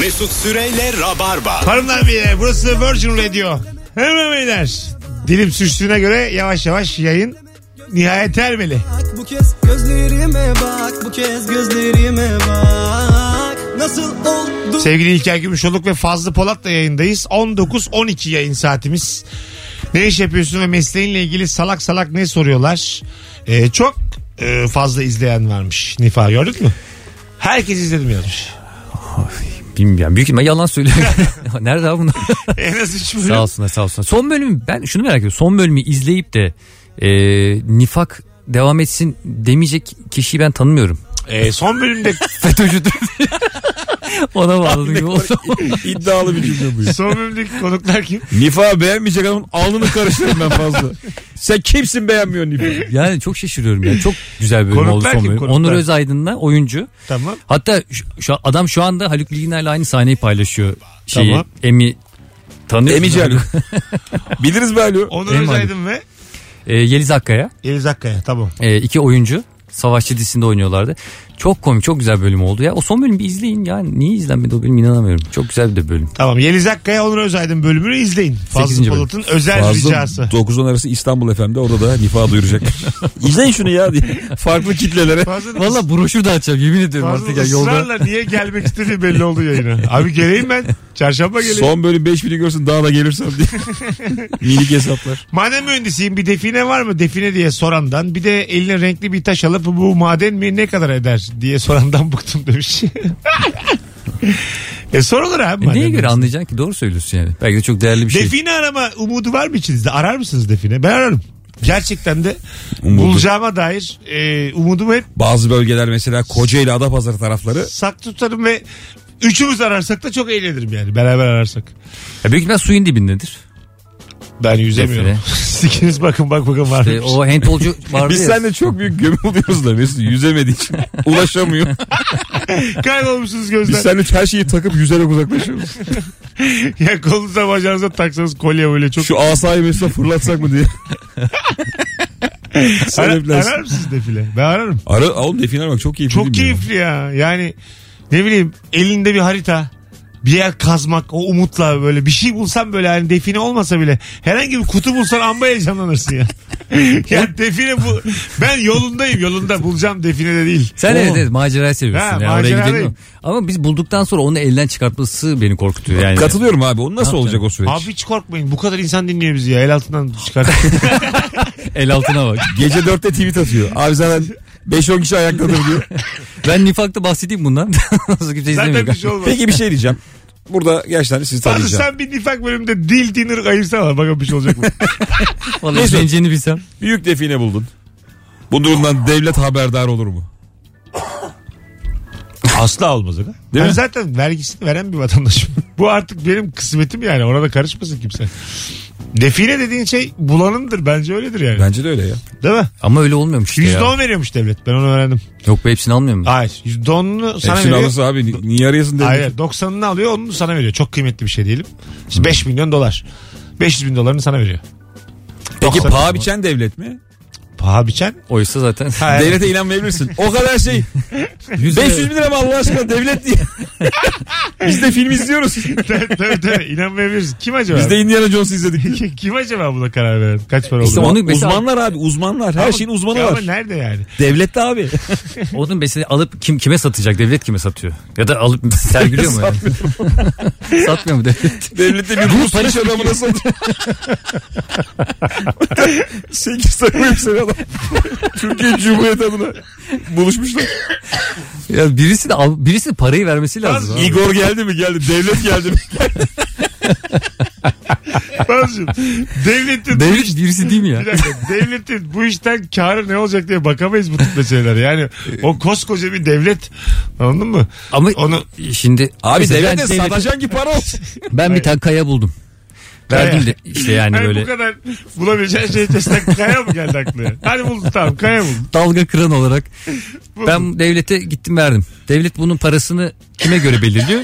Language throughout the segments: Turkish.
Mesut Süreyle Rabarba. Hanımlar beyler burası Virgin Radio. Hemen beyler. Dilim sürçtüğüne göre yavaş yavaş yayın nihayet ermeli. Bak bu kez gözlerime bak bu kez gözlerime bak Nasıl oldu Sevgili İlker Gümüşoluk ve Fazlı Polat'la yayındayız. 19-12 yayın saatimiz. Ne iş yapıyorsun ve mesleğinle ilgili salak salak ne soruyorlar? Ee, çok e, fazla izleyen varmış. Nifa gördün mü? Herkes izledim yazmış. Bilmiyorum. Büyük ihtimal yalan söylüyor. Nerede abi bunlar? En az 3 bölüm. sağ olsunlar sağ olsunlar. Son bölümü ben şunu merak ediyorum. Son bölümü izleyip de e, nifak devam etsin demeyecek kişiyi ben tanımıyorum. Ee, son bölümde FETÖ'cüdür. Ona bağladım gibi oldu. İddialı bir cümle bu. son bölümdeki konuklar kim? Nifa beğenmeyecek adamın alnını karıştırırım ben fazla. Sen kimsin beğenmiyorsun Nifa? Yani çok şaşırıyorum ya. Çok güzel bölüm Konuklar oldu son kim, bölüm. konuklar? Onur Özaydın'la oyuncu. Tamam. Hatta şu, şu adam şu anda Haluk Bilginer'le aynı sahneyi paylaşıyor. Şeyi, Tamam. Emi tanıyor Emici musun? Haluk. Biliriz be Haluk. Onur Benim Özaydın ve E, Yeliz Akkaya. Yeliz Akkaya tamam. E, iki oyuncu. Savaşçı dizisinde oynuyorlardı. Çok komik çok güzel bölüm oldu ya. O son bölümü bir izleyin ya. Niye izlenmedi o bölüm inanamıyorum. Çok güzel bir de bölüm. Tamam Yeliz Akkaya Onur Özaydın bölümünü izleyin. Fazlı Sekizinci bölüm. Polat'ın özel ricası. 9'dan arası İstanbul FM'de orada da Nifa duyuracak. İzleyin şunu ya diye. Farklı kitlelere. Fazla Valla broşür dağıtacağım yemin ediyorum Fazla artık ya yolda. ısrarla niye gelmek istediği belli oldu yayına. Abi geleyim ben. Çarşamba geleyim. Son bölüm 5000'i görsün daha da gelirsem diye. Minik hesaplar. Maden mühendisiyim bir define var mı define diye sorandan bir de eline renkli bir taş alıp bu maden mi ne kadar eder diye sorandan bıktım demiş. e sorulur abi. E neye göre anlayacaksın ki doğru söylüyorsun yani. Belki de çok değerli bir şey. Define arama umudu var mı içinizde? Arar mısınız define? Ben ararım. Gerçekten de Umudu. bulacağıma dair e, umudumu hep Bazı bölgeler mesela Kocaeli Adapazarı tarafları sak tutarım ve üçümüz ararsak da çok eğlenirim yani beraber ararsak. Ya büyük ihtimal suyun dibindedir. Ben yüzemiyorum. Sikiniz bakın bak bakın var. E, o handbolcu vardı Biz ya. seninle çok büyük gömü oluyoruz da Mesut yüzemediği için ulaşamıyor. Kaybolmuşsunuz Biz gözden. seninle her şeyi takıp yüzerek uzaklaşıyoruz. ya kolunuza bacağınıza taksanız kolye böyle çok. Şu asayı Mesut'a fırlatsak mı diye. Ara, Sebeplensin. arar mısınız defile? Ben ararım. Ara, oğlum definer bak çok keyifli Çok mi ya? keyifli ya. Yani ne bileyim elinde bir harita. Bir yer kazmak o umutla böyle bir şey bulsan böyle hani define olmasa bile herhangi bir kutu bulsan amba heyecanlanırsın ya. ya define bu ben yolundayım yolunda bulacağım define de değil. Sen evet, evet macerayı seviyorsun. Ha, yani oraya gidelim. Ama biz bulduktan sonra onu elden çıkartması beni korkutuyor. Yani. Katılıyorum abi. O nasıl olacak o süreç? Abi hiç korkmayın bu kadar insan dinliyor bizi ya el altından çıkar. El altına bak. Gece dörtte tweet atıyor. Abi zaten 5-10 kişi ayaktadır diyor. Ben nifakta bahsedeyim bundan. Nasıl kimse Zaten izlemiyor. bir şey olmaz. Peki bir şey diyeceğim. Burada gerçekten sizi Fazla tanıyacağım. sen bir nifak bölümünde dil dinir ayırsana bakalım bir şey olacak mı? Vallahi Neyse. izleneceğini bilsem. Büyük define buldun. Bu durumdan devlet haberdar olur mu? Asla olmaz. Ben Değil mi? zaten vergisini veren bir vatandaşım. Bu artık benim kısmetim yani. Orada karışmasın kimse. Define dediğin şey bulanındır. Bence öyledir yani. Bence de öyle ya. Değil mi? Ama öyle olmuyormuş işte %10 ya. veriyormuş devlet. Ben onu öğrendim. Yok be hepsini almıyor mu? Hayır. %10'unu sana Hepsini veriyor. alırsa abi ni- niye arayasın devlet? Hayır. 90'ını alıyor. Onu sana veriyor. Çok kıymetli bir şey diyelim. İşte 5 milyon dolar. 500 bin dolarını sana veriyor. Peki 90 paha biçen devlet mi? Paha biçen. Oysa zaten. Ha, evet. Devlete inanmayabilirsin. O kadar şey. 500 bin lira mı Allah aşkına devlet diye. Biz de film izliyoruz. tabii tabii. tabii. İnanmayabiliriz. Kim acaba? Biz de Indiana Jones izledik. Kim acaba buna karar veren? Kaç para oldu? İşte onu mesela- uzmanlar abi uzmanlar. Her Ama- şeyin uzmanı Ya var. Ama nerede yani? Devlette abi. Onun mesela alıp kim kime satacak? Devlet kime satıyor? Ya da alıp sergiliyor mu yani? Satmıyor mu devlet? Devlette bir Rus iş adamına satıyor. 8 takım hepsini adam. Türkiye Cumhuriyeti adına buluşmuşlar. Ya birisi de al- birisi de parayı vermesi lazım. abi. Igor geldi mi geldi. Devlet geldi mi? Bazıcığım, devletin bu Devlet iş- birisi değil mi ya? bir dakika, devletin bu işten karı ne olacak diye bakamayız bu tip meseleler. Yani o koskoca bir devlet anladın mı? Ama Onu şimdi Abi mesela ben devlete devletin- satacaksın ki para olsun. Ben bir tane kaya buldum. Verdim de işte yani Hani böyle bu kadar bulabileceğin şey içerisinde kaya mı geldi aklına? Hadi buldum tamam kaya buldum. dalga kıran olarak ben devlete gittim verdim. Devlet bunun parasını kime göre belirliyor?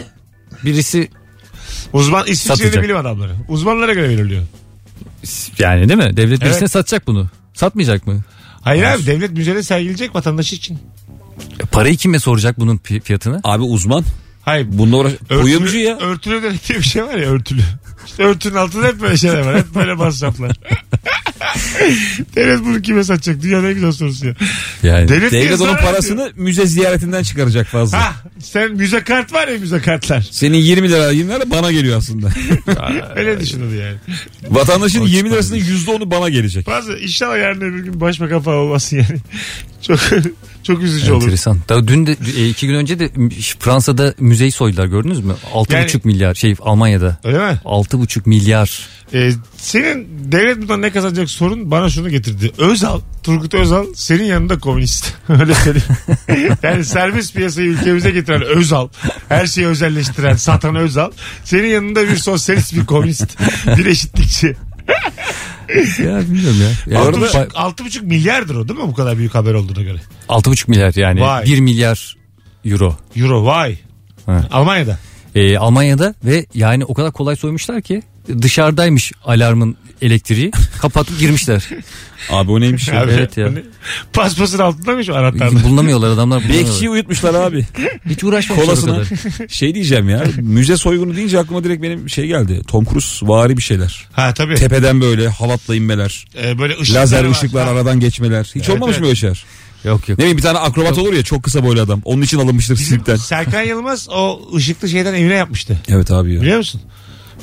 Birisi Uzman İsviçre'de Satacak. bilim adamları. Uzmanlara göre veriliyor. yani değil mi? Devlet birisine Evet. satacak bunu. Satmayacak mı? Hayır abi devlet mücadele sergileyecek vatandaş için. E, Parayı kime soracak bunun pi- fiyatını? Abi uzman. Hayır. Bununla uğraş... Örtülü, Kuyumcu ya. Örtülü ödenek diye bir şey var ya örtülü. İşte örtünün altında hep böyle şeyler var. Hep böyle masraflar. Devlet bunu kime satacak? Dünyanın en güzel sorusu ya. Yani Devlet, Devlet onun parasını ediyor? müze ziyaretinden çıkaracak fazla. Ha, sen müze kart var ya müze kartlar. Senin 20 lira 20 lira bana geliyor aslında. Öyle düşünüldü yani. Vatandaşın Açık 20 lirasının %10'u bana gelecek. Bazı inşallah yarın öbür gün başbakan falan olmasın yani. Çok çok üzücü olur. enteresan. Daha dün de e, iki gün önce de Fransa'da müzeyi soydular gördünüz mü? 6,5 Yani- milyar şey Almanya'da. Öyle mi? 6,5 milyar. Ee, senin devlet bundan ne kazanacak sorun bana şunu getirdi. Özal, Turgut Özal senin yanında komünist. Öyle söyleyeyim. yani serbest piyasayı ülkemize getiren Özal, her şeyi özelleştiren, satan Özal. Senin yanında bir sosyalist, bir komünist, bir eşitlikçi. Ya bilmiyorum ya. ya Altı orada buçuk- altı buçuk milyardır o değil mi bu kadar büyük haber olduğuna göre? 6,5 milyar yani Vay. 1 milyar euro. Euro vay. Ha. Almanya'da. Ee, Almanya'da ve yani o kadar kolay soymuşlar ki dışarıdaymış alarmın elektriği kapatıp girmişler. Abi o neymiş ya? Abi, evet ya. ne? Paspasın altındaymış o anahtarda. Bulunamıyorlar adamlar. Bekçiyi uyutmuşlar abi. Hiç uğraşmamışlar o Kolasına. kadar. şey diyeceğim ya. Müze soygunu deyince aklıma direkt benim şey geldi. Tom Cruise vari bir şeyler. Ha tabii. Tepeden böyle halatla inmeler. Ee, böyle ışıklar Lazer var. ışıklar Ha. aradan geçmeler. Hiç Evet, olmamış evet. mı öyle şeyler? Yok yok. Ne bileyim bir tane akrobat olur ya çok kısa boylu adam. Onun için alınmıştır sirkten. Serkan Yılmaz o ışıklı şeyden evine yapmıştı. Evet abi ya. Biliyor musun?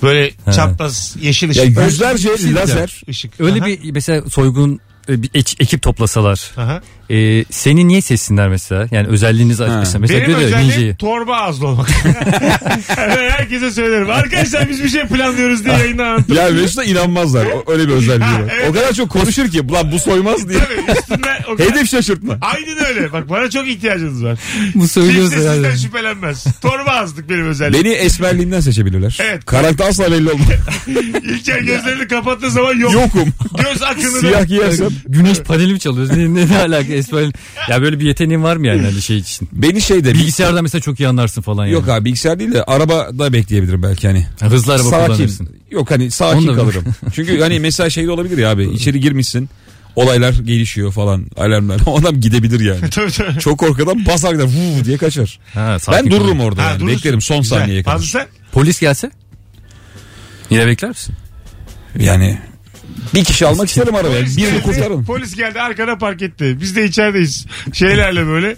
Böyle çapraz yeşil Ya ışık. yüzlerce lazer. ışık. Öyle Aha. bir mesela soygun e, bir ek- ekip toplasalar. Aha. E, seni niye seçsinler mesela? Yani özelliğiniz Ha. mesela. Benim ya özelliğim ninja'yı. torba ağızlı olmak. Herkese söylerim. Arkadaşlar biz bir şey planlıyoruz diye anlatırım. Ya Mesut'a inanmazlar. O- Öyle bir özelliği var. evet. O kadar çok konuşur ki lan bu soymaz diye. Tabii üstünden o kadar- Hedef şaşırtma. Aynen öyle. Bak bana çok ihtiyacınız var. Bu söylüyoruz Kimse sizden herhalde. şüphelenmez. Torba ağızlık benim özelliğim. Beni esmerliğimden seçebilirler. Evet. Karakter asla belli olmaz. İlker gözlerini kapattığı zaman yok. Yokum. Göz akını Siyah da. giyersem. Güneş paneli mi çalıyoruz? Ne, ne, ne alaka? Esmer... Ya böyle bir yeteneğin var mı yani hani şey için? Beni şeyde Bilgisayarda mesela çok iyi anlarsın falan yani. Yok abi bilgisayar değil de arabada bekleyebilirim belki hani. Ha, Hızlı araba sakin. kullanırsın. Yok hani sakin Onu da- kalırım. Çünkü hani mesela şey de olabilir ya abi içeri girmişsin olaylar gelişiyor falan alarmlar. O adam gidebilir yani. Tabii tabii. Çok korkudan basar gider vuu diye kaçar. Ha, sakin Ben dururum orada Ha, yani. durursun. Beklerim son Güzel. saniyeye kadar. Fazla sen? Polis gelse? Yine bekler misin? Yani bir kişi almak isterim arabaya. Polis Birini geldi, kurtarın. Polis geldi arkana park etti. Biz de içerideyiz. Şeylerle böyle.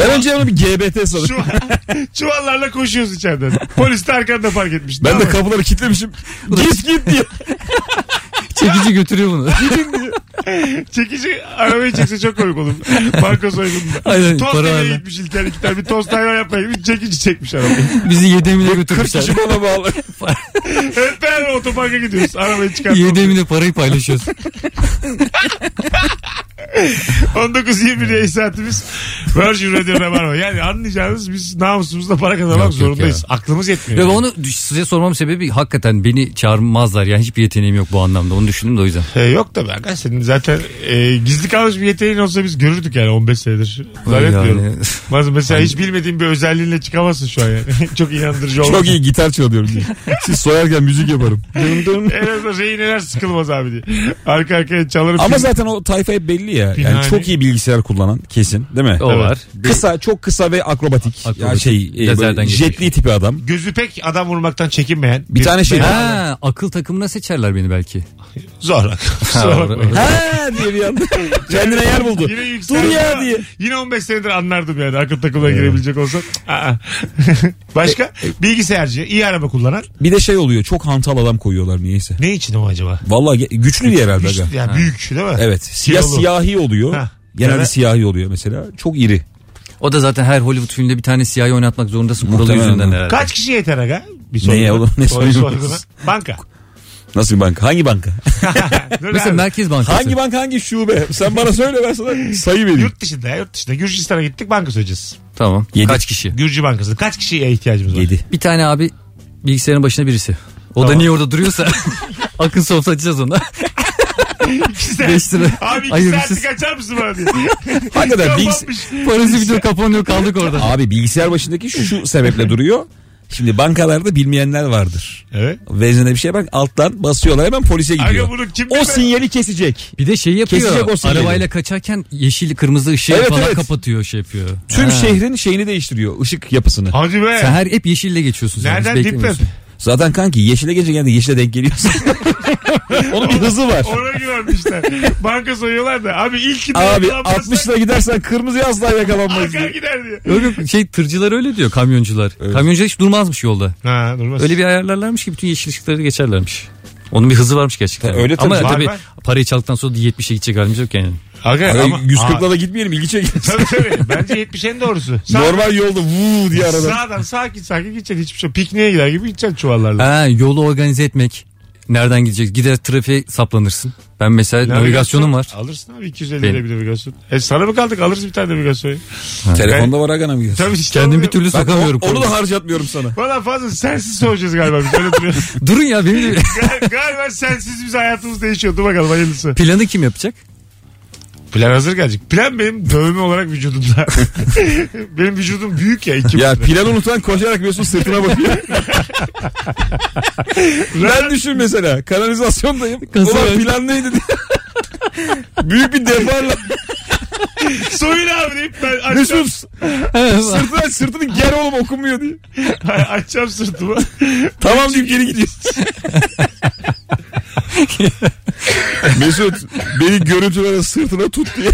Ben önce onu bir GBT sanırım. Çuval, çuvallarla koşuyoruz içeriden. Polis de arkanda park etmiş. Ben de Tamam. kapıları kilitlemişim. Git git diye. Çekici götürüyor bunu. Çekici arabayı çekse çok komik olur. Banka soygununda. Aynen, Tost para yemeye verme. gitmiş İlker tane. Bir tost hayvan yapmaya gitmiş. Çekici çekmiş arabayı. Bizi Yedemine 40 götürmüşler. kişi bana bağlı. Hep beraber otoparka gidiyoruz. Arabayı çıkartıp. Yedemine parayı paylaşıyoruz. 19.21 yayın saatimiz. Virgin Radio Rabarba. Yani anlayacağınız biz namusumuzla para kazanmak Yok, yok zorundayız. Aklımız yetmiyor. Yok onu size sormamın sebebi hakikaten beni çağırmazlar. Yani hiçbir yeteneğim yok bu anlamda. Onu düşündüm de o yüzden. E, yok da ben senin zaten e, gizli kalmış bir yeteneğin olsa biz görürdük yani 15 senedir. Zannetmiyorum. Yani- Bazı mesela hiç bilmediğin bir özelliğinle çıkamazsın şu an yani. Çok inandırıcı olmaz. Çok iyi gitar çalıyorum diye. Siz soyarken müzik yaparım. Dın dın. En azından rehineler sıkılmaz abi diye. Arka arkaya çalarım. Ama zaten o tayfa hep belli ya. Yani Pinhani. çok iyi bilgisayar kullanan kesin değil mi? O Evet. var. Kısa çok kısa ve akrobatik. Akrobatik. Ya şey e, Lazerden böyle jetli tipi adam. Gözü pek adam vurmaktan çekinmeyen. Bir tane şey- Ha, akıl takımına seçerler beni belki. Zor. Kusura bakmayın. Ha diye bir anda kendine yer buldu. Yine yükseldim Dur ya ama diye. Yine 15 senedir anlardım yani akıl takımına girebilecek olsam. Aa. Başka? Bilgisayarcı, iyi araba kullanan. Bir de şey oluyor çok hantal adam koyuyorlar niyeyse. Ne için o acaba? Vallahi ge- güçlü diye herhalde. Güçlü, aga. yani büyük değil mi? Evet. Siyah Kilolu. siyahi oluyor. Ha. Genelde Evet. siyahi oluyor mesela. Çok iri. O da zaten her Hollywood filmde bir tane siyahi oynatmak zorundasın. Kuralı Muhtemelen. yüzünden herhalde. Kaç kişi yeter aga? Bir Neye oğlum? Ne soygunu? soyguna. Banka. Nasıl bir banka? Hangi banka? Dur Mesela abi. Merkez Bankası. hangi banka hangi şube? Sen bana söyle ben sana sayı vereyim. Yurt dışında ya yurt dışında. Gürcistan'a gittik banka söyleyeceğiz. Tamam. Yedi. Kaç kişi? Gürcü bankası. Kaç kişiye ihtiyacımız var? 7. Bir tane abi bilgisayarın başına birisi. O da Tamam. niye orada duruyorsa akıl sofra açacağız ona. 5 lira. Abi iki Hayırlısı. saatlik açar mısın bana diye. Hakikaten bilgis- Kapatmış. Parası bir kapanıyor kaldık orada. Abi bilgisayar başındaki şu sebeple duruyor. Şimdi bankalarda bilmeyenler vardır. Evet. Vezine bir şey bak alttan basıyorlar hemen polise gidiyor. Aga bunu kim o bilmez? sinyali kesecek. Bir de şey yapıyor. Kesecek o sinyali. Arabayla kaçarken yeşil kırmızı ışığı Evet, falan evet. kapatıyor şey yapıyor. Tüm Ha. şehrin şeyini değiştiriyor. ışık yapısını. Hadi be. Sen her hep yeşille geçiyorsun. sen, hiç Nereden dip web? Zaten kanki yeşile gelince geldi yeşile denk geliyorsun. Onun bir hızı var. Ona güvenmişler. Banka soyuyorlar da. Abi ilk ki Abi 60 lira gidersen kırmızıya asla yakalanmayız Arka diye. gider diye. Yok yok şey tırcılar öyle diyor kamyoncular. Kamyoncular hiç durmazmış yolda. Ha durmaz. Öyle bir ayarlarlarmış ki bütün yeşil ışıkları geçerlermiş. Onun bir hızı varmış gerçekten. Ha, öyle tabii. Ama Var, tabii var. parayı çaldıktan sonra 70'e gidecek halimiz yok yani. Aga, Aga, ama, 140'la Aa, da gitmeyelim ilgi çekin. Tabii tabii. Bence 70 en doğrusu. Sağ, Normal yolda vuu diye aradan. Sağdan sakin sakin gideceksin. Hiçbir şey. Pikniğe gider gibi gideceksin çuvallarla. Ha, yolu organize etmek. Nereden gidecek? Gider trafiğe saplanırsın. Ben mesela navigasyonum var. Alırsın abi 250 Benim. lira bir navigasyon. E sana mı kaldık alırız bir tane navigasyonu. Telefonda var aga navigasyon. Tabii işte. Kendim bir türlü o- onu da harcatmıyorum sana. Valla fazla sensiz soracağız galiba biz öyle duruyor. Durun ya benim de- Gal- galiba sensiz biz hayatımız değişiyor. Dur bakalım hayırlısı. planı kim yapacak? Plan hazır gelecek. Plan benim dövme olarak vücudumda. benim vücudum büyük ya. iki Ya metre. plan unutan koşarak Mesut sırtına bakıyor. ben düşün mesela kanalizasyondayım. Kasa Ulan ver. plan neydi diye. Büyük bir defarla Soyun abi deyip ben açacağım, Mesut sırtına sırtını ger oğlum okunmuyor diye. açacağım sırtımı. Tamam deyip geri gidiyor. Mesut beni görüntülere sırtına tut diye.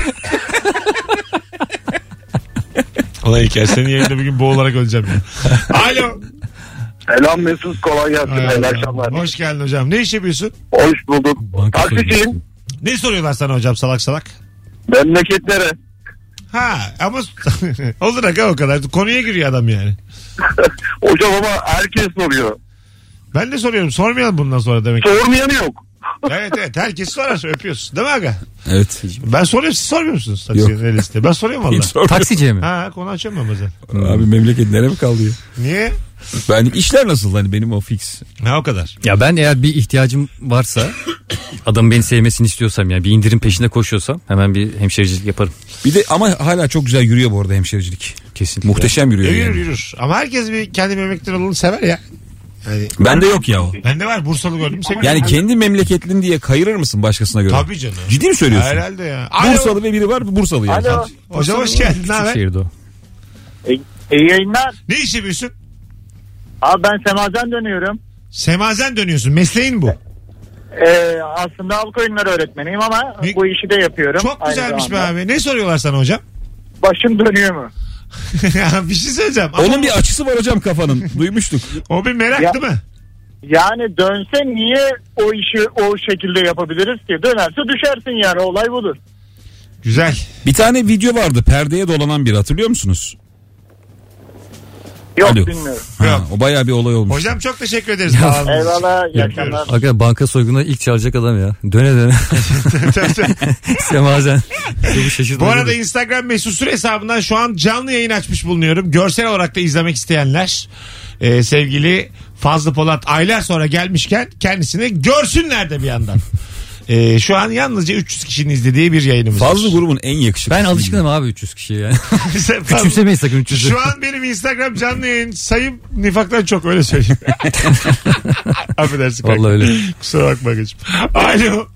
Ulan İlker senin yayında bir gün boğularak öleceğim ya. Alo. Selam Mesut kolay gelsin. Hay Hayırlı akşamlar. Hoş geldin hocam. Ne iş yapıyorsun? Hoş bulduk. Banka Taksiciyim. Ne soruyorlar sana hocam salak salak? Memleketlere. Ha ama olur aga o kadar. Konuya giriyor adam yani. Hocam ama herkes soruyor. Ben de soruyorum. Sormayalım bundan sonra demek. Sormayanı yok. evet evet herkes sorar öpüyorsun. Değil mi aga? Evet. Ben soruyorum siz sormuyor musunuz? Taksiye ne liste? Ben soruyorum valla. Taksiciye mi? Ha konu açıyorum ben bazen. Abi memleket nereye mi kaldı ya? Niye? Ben işler nasıl hani benim o fix. Ha o kadar. Ya ben eğer bir ihtiyacım varsa adam beni sevmesini istiyorsam yani bir indirim peşinde koşuyorsam hemen bir hemşericilik yaparım. Bir de ama hala çok güzel yürüyor bu arada hemşirecilik. Kesinlikle. Muhteşem yürüyor Yürür yani. yürür. Ama herkes bir kendi memleketten olanı sever ya. Yani Bende yok ya o. bende var Bursalı gördüm. seviyorum. Yani kendi memleketlin diye kayırır mısın başkasına göre? Tabii canım. Ciddi mi söylüyorsun? Herhalde ya. Alo. Bursalı ve biri var Bursalı yani. Alo. Hocam hoş geldin. Ne haber? şehirde o. İyi yayınlar. Ne iş yapıyorsun? Abi ben Semazen dönüyorum. Semazen dönüyorsun. Mesleğin bu. Ee, aslında halk oyunları öğretmeniyim ama Ne- bu işi de yapıyorum. Çok aynı güzelmiş be zamanda. abi. Ne soruyorlar sana hocam? Başım dönüyor mu? bir şey söyleyeceğim. Ama Onun bir açısı var hocam kafanın. Duymuştuk. o bir merak Ya- değil mi? Yani dönse niye o işi o şekilde yapabiliriz ki? Dönerse düşersin yani olay budur. Güzel. Bir tane video vardı perdeye dolanan biri hatırlıyor musunuz? Yok Alo. bilmiyorum. Ha, Yok. o bayağı bir olay olmuş. Hocam çok teşekkür ederiz. için. Eyvallah iyi akşamlar. Hakikaten banka soygununa ilk çağıracak adam ya. Döne döne. Tabii, tabii. Semazen. Bu arada Instagram mesut süre hesabından şu an canlı yayın açmış bulunuyorum. Görsel olarak da izlemek isteyenler e, sevgili Fazlı Polat aylar sonra gelmişken kendisini görsünler de bir yandan. E, şu an yalnızca 300 kişinin izlediği bir yayınımız. var. Fazlı grubun en yakışıklı. ben alışkınım abi 300 kişiye yani. Fazlı- Küçümsemeyin sakın 300'ü. Şu an benim Instagram canlı yayın sayım nifaktan çok öyle söyleyeyim. Affedersin. kanka. Vallahi öyle. Kusura bakma Agacığım. Alo.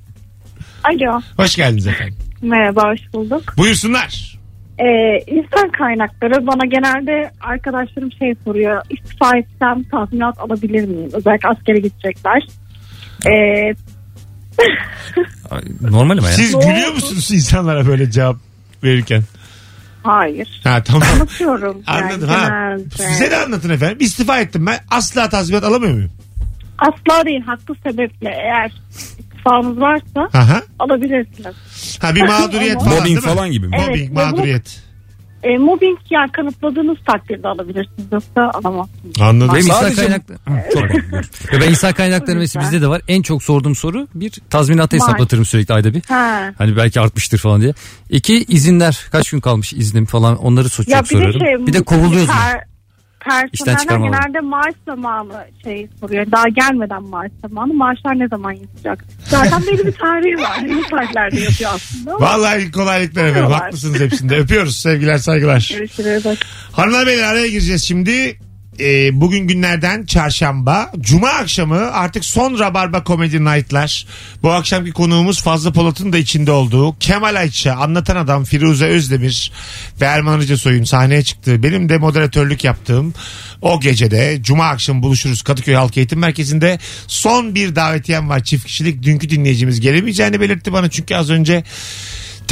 Alo. Hoş geldiniz efendim. Merhaba hoş bulduk. Buyursunlar. Ee, insan kaynakları bana genelde arkadaşlarım şey soruyor. İstifa etsem tazminat alabilir miyim? Özellikle askere gidecekler. Ee, Normal ama ya. Siz gülüyor musunuz insanlara böyle cevap verirken? hayır. Ha tamam. Anlatıyorum. yani Anladım ha. genelde. Size de anlatın efendim. İstifa ettim ben. Asla tazminat alamıyor muyum? Asla değil haklı sebeple eğer istifanız varsa Aha. alabilirsiniz. Ha bir mağduriyet falan Mobbing değil mi? falan gibi mi? Evet, Mobbing, mağduriyet. E, mobbing yani kanıtladığınız takdirde alabilirsiniz yoksa alamazsınız. Anladım. Benim insan Sadece- kaynakları... Çok pardon. Ya ben insan kaynakları mesela bizde de var. En çok sorduğum soru bir tazminatı Maaş. hesaplatırım sürekli ayda bir. Ha. Hani belki artmıştır falan diye. İki izinler kaç gün kalmış iznim falan onları çok Ya bir de soruyorum. şey bir de kovuluyoruz mu? Personeller genelde maaş zamanı şey soruyor. Daha gelmeden maaş zamanı. Maaşlar ne zaman yatacak? Zaten belli bir tarihi var. Bu tarihlerde yapıyor aslında. Vallahi kolaylıklar efendim. Haklısınız hepsinde. Öpüyoruz. Sevgiler saygılar. Görüşürüz. Hanımlar beyler araya gireceğiz şimdi. E, bugün günlerden çarşamba. Cuma akşamı artık son Rabarba Comedy Night'lar. Bu akşamki konuğumuz Fazlı Polat'ın da içinde olduğu Kemal Ayça, Anlatan Adam Firuze Özdemir ve Erman Arıca Soy'un sahneye çıktığı benim de moderatörlük yaptığım o gecede Cuma akşamı buluşuruz Kadıköy Halk Eğitim Merkezi'nde. Son bir davetiyem var çift kişilik. Dünkü dinleyicimiz gelemeyeceğini belirtti bana çünkü az önce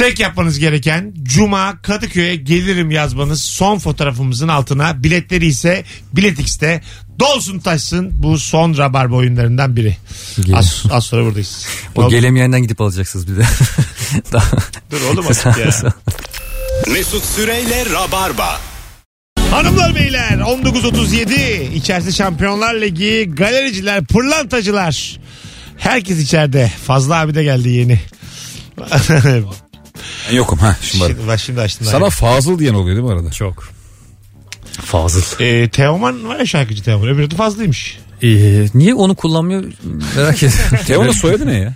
Tek yapmanız gereken Cuma Kadıköy'e gelirim yazmanız son fotoğrafımızın altına. Biletleri ise Bilet X'te dolsun taşsın bu son rabarba oyunlarından biri. Az, az sonra buradayız. O gelemeyenden gidip alacaksınız bir de. Dur oğlum artık ya. Mesut Süreyle Rabarba. Hanımlar beyler 19.37 içerisi Şampiyonlar Ligi galericiler pırlantacılar herkes içeride Fazla abi de geldi yeni. Ben yokum ha şimdi. şimdi, bak şimdi açtım. Sana Fazıl diyen oluyor değil mi arada? Çok. Fazıl. Ee, Teoman var ya şarkıcı Teoman öbürü de fazlaymış. Ee, niye onu kullanmıyor merak ediyorum. Teo'nun soyadı ne ya?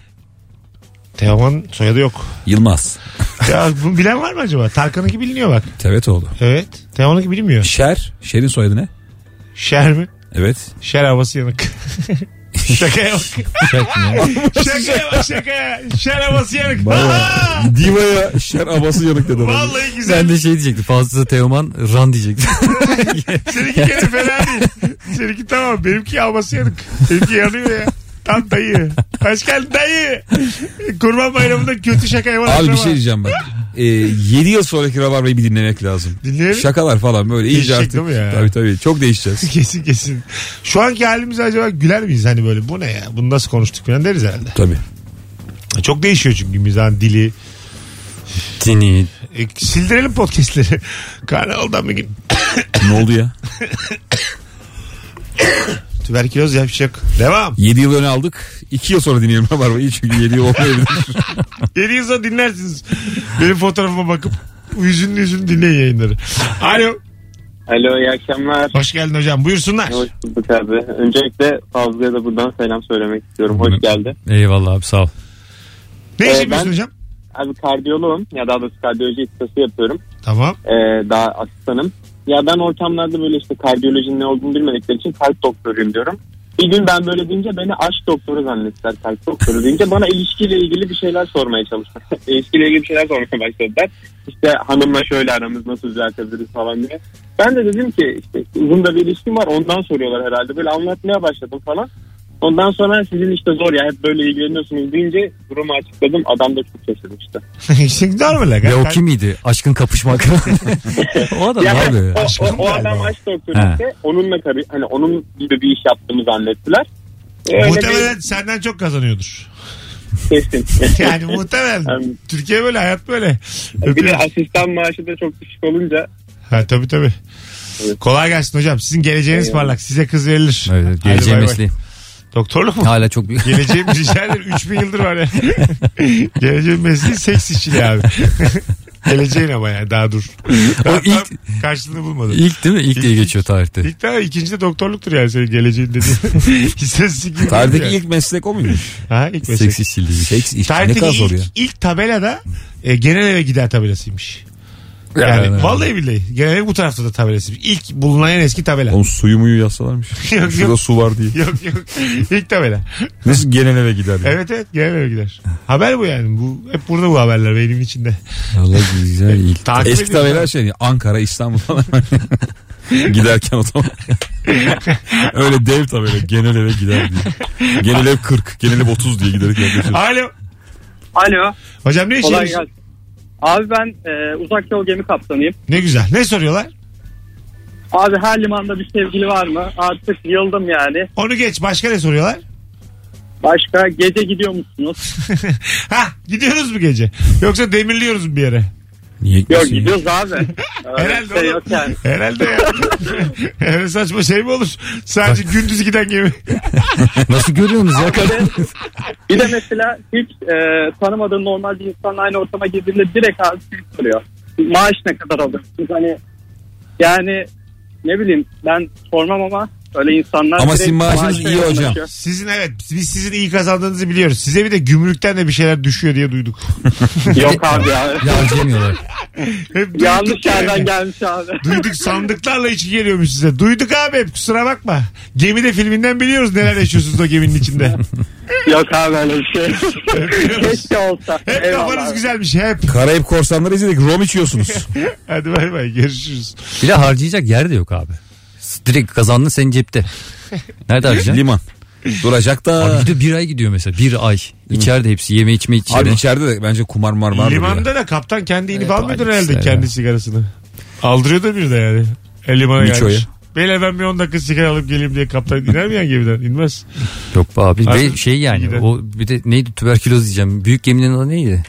Teoman soyadı yok. Yılmaz. Ya bunu bilen var mı acaba? Tarkan'ınki biliniyor bak. Tevetoğlu. Evet. Teoman'ınki bilinmiyor. Şer. Şer'in soyadı ne? Şer mi? Evet. Şer havası yanık. şakaya bak. Şakaya bak şakaya. Şer havası yanık. Baya! Diva'ya şer abası yanık dedi. adam. Vallahi güzel. Ben de şey diyecektim. Fazla Teoman Ran diyecektim. Seninki gene fena değil. Seninki tamam. Benimki havası yanık. Benimki yanıyor ya. Tam dayı. Hoş geldin dayı. Kurban bayramında kötü şaka yapalım. Abi bir şey diyeceğim bak. Ee, 7 yıl sonraki Rabarba'yı bir dinlemek lazım. Dinleyelim. Şakalar falan böyle iyice Değişecek artık. değil mi ya? Tabii tabii. Çok değişeceğiz. Kesin kesin. Şu anki halimize acaba güler miyiz hani böyle bu ne ya bunu nasıl konuştuk falan deriz herhalde. tabii. Çok değişiyor çünkü mizahın dili. Dini. E, sildirelim podcastleri. Karnavaldan bir gün. Ne oldu ya? Tüberküloz ya bir şey. Devam. 7 yıl öne aldık. 2 yıl sonra dinleyelim Rabarba'yı çünkü 7 yıl olmayabilir. Yedi yıl sonra dinlersiniz. Benim fotoğrafıma bakıp yüzünü yüzünü dinleyin yayınları. Alo. Alo iyi akşamlar. Hoş geldin hocam. Buyursunlar. Hoş bulduk abi. Öncelikle Fazlı'ya da buradan selam söylemek istiyorum. Hoş geldi. Eyvallah abi sağ ol. Ne iş Ee, yapıyorsun ben- hocam? Abi kardiyoloğum ya daha doğrusu kardiyoloji istası yapıyorum. Tamam. Ee, daha asistanım. Ya ben ortamlarda böyle işte kardiyolojinin ne olduğunu bilmedikleri için kalp doktoruyum diyorum. Bir gün ben böyle deyince beni aşk doktoru zannettiler kalp doktoru deyince bana ilişkiyle ilgili bir şeyler sormaya çalıştılar. ilişkiyle ilgili bir şeyler sormaya başladılar. İşte hanımla şöyle aramız nasıl düzeltebiliriz falan diye. Ben de dedim ki işte uzun da bir ilişkim var ondan soruyorlar herhalde. Böyle anlatmaya başladım falan. Ondan sonra sizin işte zor ya hep böyle ilgileniyorsunuz deyince durumu açıkladım. Adam da çok şaşırmıştı. Şimdi normal. Ve aga. o kim miydi? Aşkın kapışmak. o adam Yani abi. o, o, o adam aşk doktoru işte onunla tabii hani onun gibi bir iş yaptığımı zannettiler. Öyle Muhtemelen senden çok kazanıyordur. bir kesin. Yani muhtemelen. Yani- Türkiye böyle hayat böyle. bir de asistan maaşı da çok düşük olunca Ha tabii tabii. Evet. Kolay gelsin hocam. Sizin geleceğiniz Eyvallah. parlak. Size kız verilir. Evet, bay. mesleğim. Doktorluk mu? Hala çok büyük. Geleceğim rica ederim. 3000 yıldır var ya. Geleceğim mesleği seks işçiliği abi. Geleceğin ama yani daha dur. Daha ilk- tam karşılığını bulmadı. İlk değil mi? İlk diye İlk- geçiyor tarihte. İlk daha ikinci de doktorluktur yani senin geleceğin dediğin. İstatistik gibi. Tarihteki yani. ilk meslek o muymuş? Ha ilk meslek. Seks işçiliği. Seks iş. Ne kadar zor ilk, ya. ilk tabelada e, genel eve gider tabelasıymış. Yani Yani. vallahi billahi. Genel ev bu tarafta da tabelası. İlk bulunan en eski tabela. Oğlum suyu muyu yazsalarmış. Yok, Şurada yok. su var diye. yok yok. İlk tabela. Nasıl genel eve gider? ya? Evet evet genel eve gider. Haber bu yani. Bu hep burada bu haberler benim içinde. Allah güzel ilk. Takip Eski ediyorum. tabeler şey Ankara, İstanbul falan. Giderken o zaman. Öyle dev tabela genel eve gider diye. Genel ev 40, genel ev 30 diye giderek. Alo. Alo. Hocam ne iş Kolay yapıyorsun? gelsin. Abi ben e, uzak yol gemi kaptanıyım. Ne güzel. Ne soruyorlar? Abi her limanda bir sevgili var mı? Artık yıldım yani. Onu geç. Başka ne soruyorlar? Başka gece gidiyor musunuz? ha gidiyoruz mu gece? Yoksa demirliyoruz mu bir yere? Niye Yok gitmesin ya? gidiyoruz abi. Öyle Herhalde bir şey oğlum. yok yani. Herhalde ya. Öyle saçma şey mi olur? Sadece gündüz giden gemi. Nasıl görüyorsunuz ya? Bir de mesela hiç e, tanımadığın normal bir insanla aynı ortama girdiğinde direkt abi şey soruyor. Maaş ne kadar alırsınız? Hani yani ne bileyim ben sormam ama Öyle insanlar Ama sizin maaşınız iyi hocam. Sizin evet biz sizin iyi kazandığınızı biliyoruz. Size bir de gümrükten de bir şeyler düşüyor diye duyduk. Yok abi ya. Ya. Hep duyduk Yanlış yani. yerden gelmiş abi. Duyduk sandıklarla içki geliyormuş size. Duyduk abi hep kusura bakma. Gemide filminden biliyoruz neler yaşıyorsunuz o geminin içinde. Yok abi öyle bir şey. Keşke olsa. Hep Eyvallah kafanız abi. güzelmiş hep. Karayip korsanları izledik. Rom içiyorsunuz. Hadi bay bay görüşürüz. Bir de harcayacak yer de yok abi. Direkt kazandın senin cepte. Nerede harcayacaksın? Liman. Duracak da. Abi bir de bir ay gidiyor mesela. Bir ay. İçeride hepsi yeme içme içeri. Abi içeride de bence kumar mar vardır ya. Limanda da kaptan kendi inip Evet, almıyordur herhalde kendi ya. sigarasını. Aldırıyordur bir de yani. E, limana gelmiş. Beyler ben bir 10 dakika sigara alıp geleyim diye kaptan iner mi yani gemiden? İnmez. Yok be abi. Harbi Ve şey yani giden. o bir de neydi tüberküloz diyeceğim. Büyük geminin adı neydi?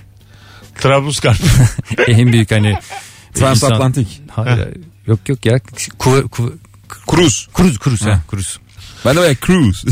Trablusgarp. en büyük hani. Transatlantik. Hayır, yok yok ya. Kuva, kuva, Cruise. kruz kruz ha. Ha. Ben de böyle cruise.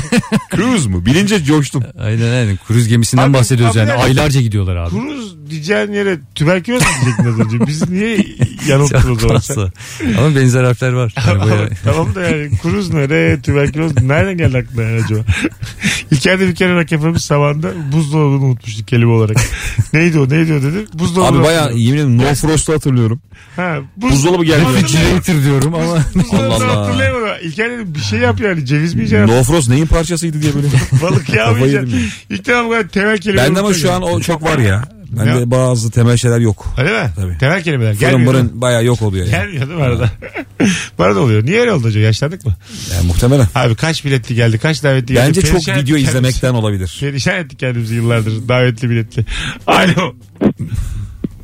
cruise mu? Bilince coştum. Aynen aynen. Kruz gemisinden Abi, bahsediyoruz abi yani. yani- Aylarca gidiyorlar abi. Kuruz diyeceğin yere tüberküloz mu diyecektin az önce? Biz niye yanılttın o zaman? sen? Ama benzer harfler var. Yani bayağı- tamam da yani kuruz nere, tüberküloz nereden geldi aklına yani acaba? İlker'de bir kere rak yapılmış zamanda buzdolabını unutmuştuk kelime olarak. neydi o neydi o dedi. Buzdolabı. Abi bayağı yemin ederim No Frost'u hatırlıyorum. Ha, buz, Buzdolabı geldi. Refrigerator diyorum ama. Buzdolabını Allah Allah. hatırlayamadım. İlker dedim bir şey yap yani ceviz mi yiyeceksin? No Frost neyin parçasıydı diye böyle. Balık yağı mı yiyeceksin? İlk defa bu kadar temel kelime. Bende ama şu ya. an o çok var ya. Bende bazı temel şeyler yok. Öyle mi? Tabii. Temel kelimeler. Fırın Gelmiyor. mi? mırın bayağı yok oluyor yani. Gelmiyor değil mi arada? Bana da oluyor. Niye öyle oldu acaba? Yaşlandık mı? yani muhtemelen. Abi kaç biletli geldi? Kaç davetli geldi? Bence çok video ettik izlemekten olabilir. kendimizi. Perişan ettik kendimizi yıllardır. Davetli biletli. Alo.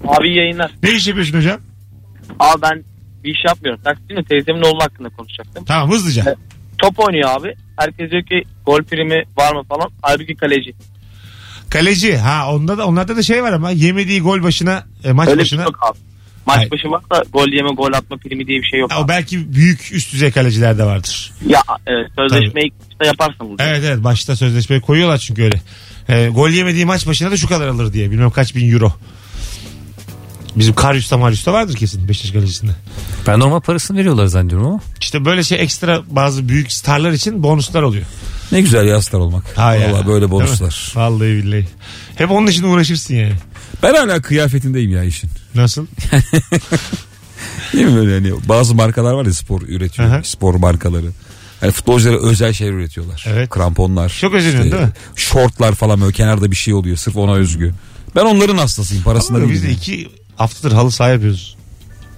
Abi yayınlar. Ne iş yapıyorsun hocam? Abi ben bir iş yapmıyorum. Taksinin teyzemin oğlu hakkında konuşacaktım. Tamam hızlıca. Top oynuyor abi. Herkes diyor ki gol primi var mı falan. Halbuki kaleci. Kaleci. Ha onda da onlarda da şey var ama yemediği gol başına e, maç Öyle bir şey başına. yok abi. Maç Hayır. başı var da gol yeme gol atma primi diye bir şey yok. Ha, o belki büyük üst düzey kaleciler de vardır. Ya evet, sözleşmeyi işte yaparsın bunu. Evet evet başta sözleşmeyi koyuyorlar çünkü öyle. E, gol yemediği maç başına da şu kadar alır diye. Bilmem kaç bin euro. Bizim Karyus'ta Maryus'ta vardır kesin Beşiktaş kalecisinde. Ben normal parasını veriyorlar zannediyorum ama. İşte böyle şey ekstra bazı büyük starlar için bonuslar oluyor. Ne güzel ya star olmak. Ha ya. Böyle bonuslar. Vallahi billahi. Hep onun için uğraşırsın yani. Ben hala kıyafetindeyim ya işin. Nasıl? Değil mi böyle hani bazı markalar var ya spor üretiyor. Aha. Spor markaları. Hani futbolculara özel şeyler üretiyorlar. Evet. Kramponlar. Çok özeniyorsun değil mi? Şortlar falan böyle kenarda bir şey oluyor. Sırf ona özgü. Ben onların hastasıyım. Parasına Ama değilim. biz de yani. iki haftadır halı saha yapıyoruz.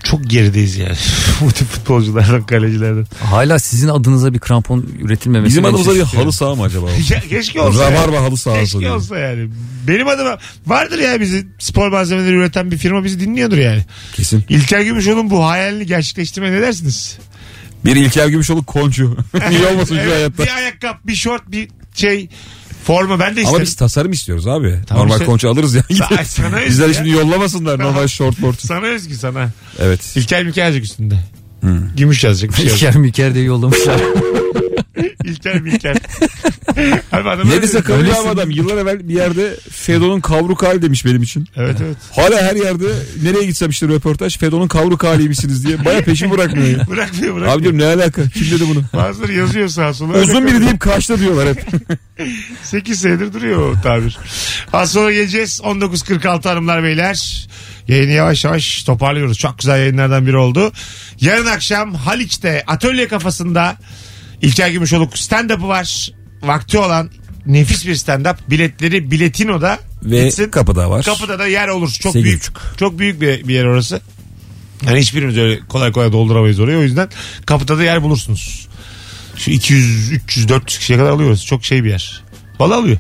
Çok gerideyiz yani. Bu tip futbolculardan, kalecilerden. Hala sizin adınıza bir krampon üretilmemesi. Bizim beni adımıza bir şaşırtıyor. halı saha mı acaba? Ya, keşke olsa. ya. Rabarba halı sahası Keşke diyor. olsa yani. Benim adıma vardır ya bizi spor malzemeleri üreten bir firma bizi dinliyordur yani. Kesin. İlker Gümüşoğlu'nun bu hayalini gerçekleştirmeye ne dersiniz? Bir İlker Gümüşoluk koncu. Niye olmasın şu Evet, hayatta? Bir ayakkabı, bir şort, bir şey forma ben de Ama isterim. biz tasarım istiyoruz abi. Tamam normal işte. konçu alırız ya. Ay, sana Bizler ya. şimdi yollamasınlar normal short board. Sana özgü sana. Evet. İlker yazacak üstünde. Gümüş yazacak bir şey. İlker Miker diye yollamışlar. İlker Miker. Abi adam Ne dese kabul Öylesin. adam. Yıllar evvel bir yerde Fedon'un kavruk hali demiş benim için. Evet evet. Hala her yerde nereye gitsem işte röportaj Fedon'un kavruk haliymişsiniz diye. Baya peşimi bırakmıyor ya. Bırakmıyor bırakmıyor. Abi diyorum ne alaka? Kim dedi bunu? Bazıları yazıyor sağa sola. Uzun biri deyip kaçta diyorlar hep. 8 senedir duruyor o tabir. Az sonra geleceğiz. 19.46 hanımlar beyler. Yayını yavaş yavaş toparlıyoruz. Çok güzel yayınlardan biri oldu. Yarın akşam Haliç'te atölye kafasında İlker Gümüşoluk stand-up'ı var. Vakti olan nefis bir stand-up. Biletleri Biletino'da Ve gitsin. kapıda var. Kapıda da yer olur. Çok Sekiz büyük. buçuk. Çok büyük bir, bir yer orası. Yani hiçbirimiz öyle kolay kolay dolduramayız orayı. O yüzden kapıda da yer bulursunuz. Şu 200, 300, 400 kişiye kadar alıyoruz. Çok şey bir yer. Valla alıyor.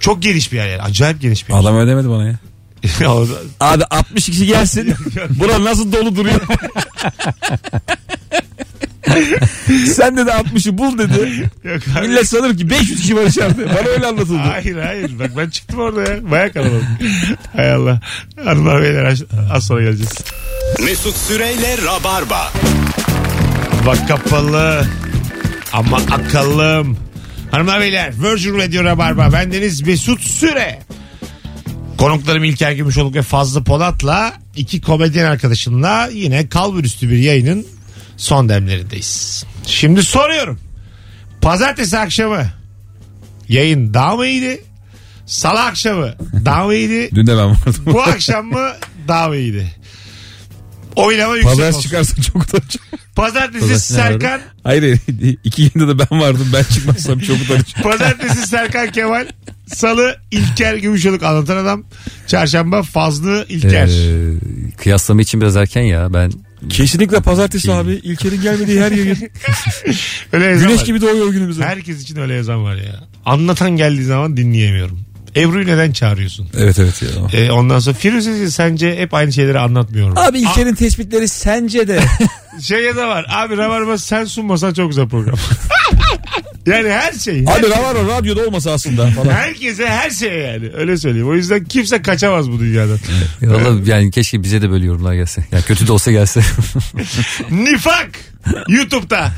Çok geniş bir yer yani. Acayip geniş bir yer. Adam ödemedi bana ya. O da- Abi 60 kişi gelsin. Bura nasıl dolu duruyor? Sen dedi 60'ı bul dedi. Yok abi. Millet sanır ki 500 kişi var içeride. Bana öyle anlatıldı. Hayır hayır. Bak ben çıktım orada ya. Baya kalabalık. Hay Allah. Hanımlar beyler az- az sonra geleceğiz. Mesut Süreyle Rabarba. Bak kapalı. Ama akıllım. Hanımlar beyler Virgin Radio Rabarba. Bendeniz Mesut Süre. Konuklarım İlker Gümüşoluk ve Fazlı Polat'la iki komedyen arkadaşımla yine kalburüstü bir yayının son demlerindeyiz. Şimdi soruyorum. Pazartesi akşamı yayın daha mı iyiydi? Salı akşamı daha mı iyiydi? Dün de ben vardım. Bu akşam mı daha mı iyiydi? Oylama yüksek Pazartesi olsun. çıkarsa çok utanacağım. Pazartesi Pazartesi Serkan, Hayır iki yayında da ben vardım. Ben çıkmazsam çok utanacağım. Pazartesi Serkan Kemal, Salı İlker Gümüşoluk anlatan adam, Çarşamba Fazlı İlker. Ee, kıyaslama için biraz erken ya. Ben Kesinlikle pazartesi abi. İlker'in gelmediği her yayın. öyle yazan Güneş var. gibi doğuyor günümüzde. Herkes için öyle yazan var ya. Anlatan geldiği zaman dinleyemiyorum. Ebru'yu neden çağırıyorsun? Evet evet ya. Ee, ondan sonra Firuze sence hep aynı şeyleri anlatmıyorum. Abi İlker'in tespitleri sence de. Şey ya da var. Abi Rabarba sen sunmasan çok güzel program. yani her şey. abi Ravar radyoda olmasa aslında falan. Herkese her şeye yani. Öyle söyleyeyim. O yüzden kimse kaçamaz bu dünyadan. Valla yani keşke bize de böyle yorumlar gelse. Ya kötü de olsa gelse. Nifak. YouTube'da.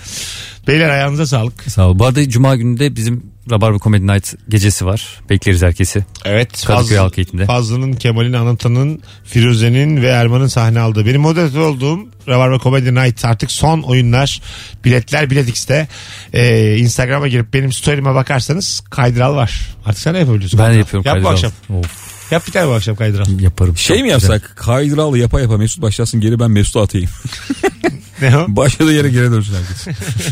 Beyler ayağınıza sağlık. Sağ ol. Bu arada Cuma günü de bizim Rabarba Comedy Night gecesi var. Bekleriz herkesi. Evet. Kadıköy Halk Eğitim'de. Fazlı'nın, Kemal'in, Anlatan'ın, Firuze'nin ve Erman'ın sahne aldığı. Benim moderatör olduğum Rabarba Comedy Night artık son oyunlar. Biletler Bilet X'te. Ee, Instagram'a girip benim story'ime bakarsanız kaydıral var. Artık sen de yapabiliyorsun. Ben de yapıyorum. Yap bu Kaydıral. akşam. Of, Yap bir tane bu akşam kaydıral. yaparım. Şey mi yapsak? Kaydıralı yapa yapa Mesut başlasın geri ben Mesut'u atayım. Ne o? Başladığı yere geri dönsün herkes.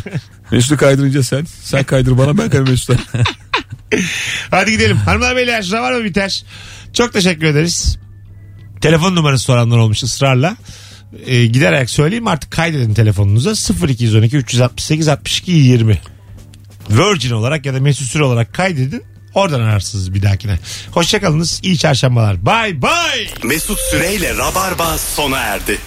Mesut'u kaydırınca sen. Sen kaydır bana ben kaydır Mesut'a. Hadi gidelim. Hanımlar beyler var mı biter? Çok teşekkür ederiz. Telefon numarası soranlar olmuş ısrarla. Ee, giderek söyleyeyim artık kaydedin telefonunuza 0212 368 62 20. Virgin olarak ya da Mesut Süre olarak kaydedin. Oradan ararsınız bir dahakine. Hoşçakalınız. İyi çarşambalar. Bye bye. Mesut Süreyle Rabarba sona erdi.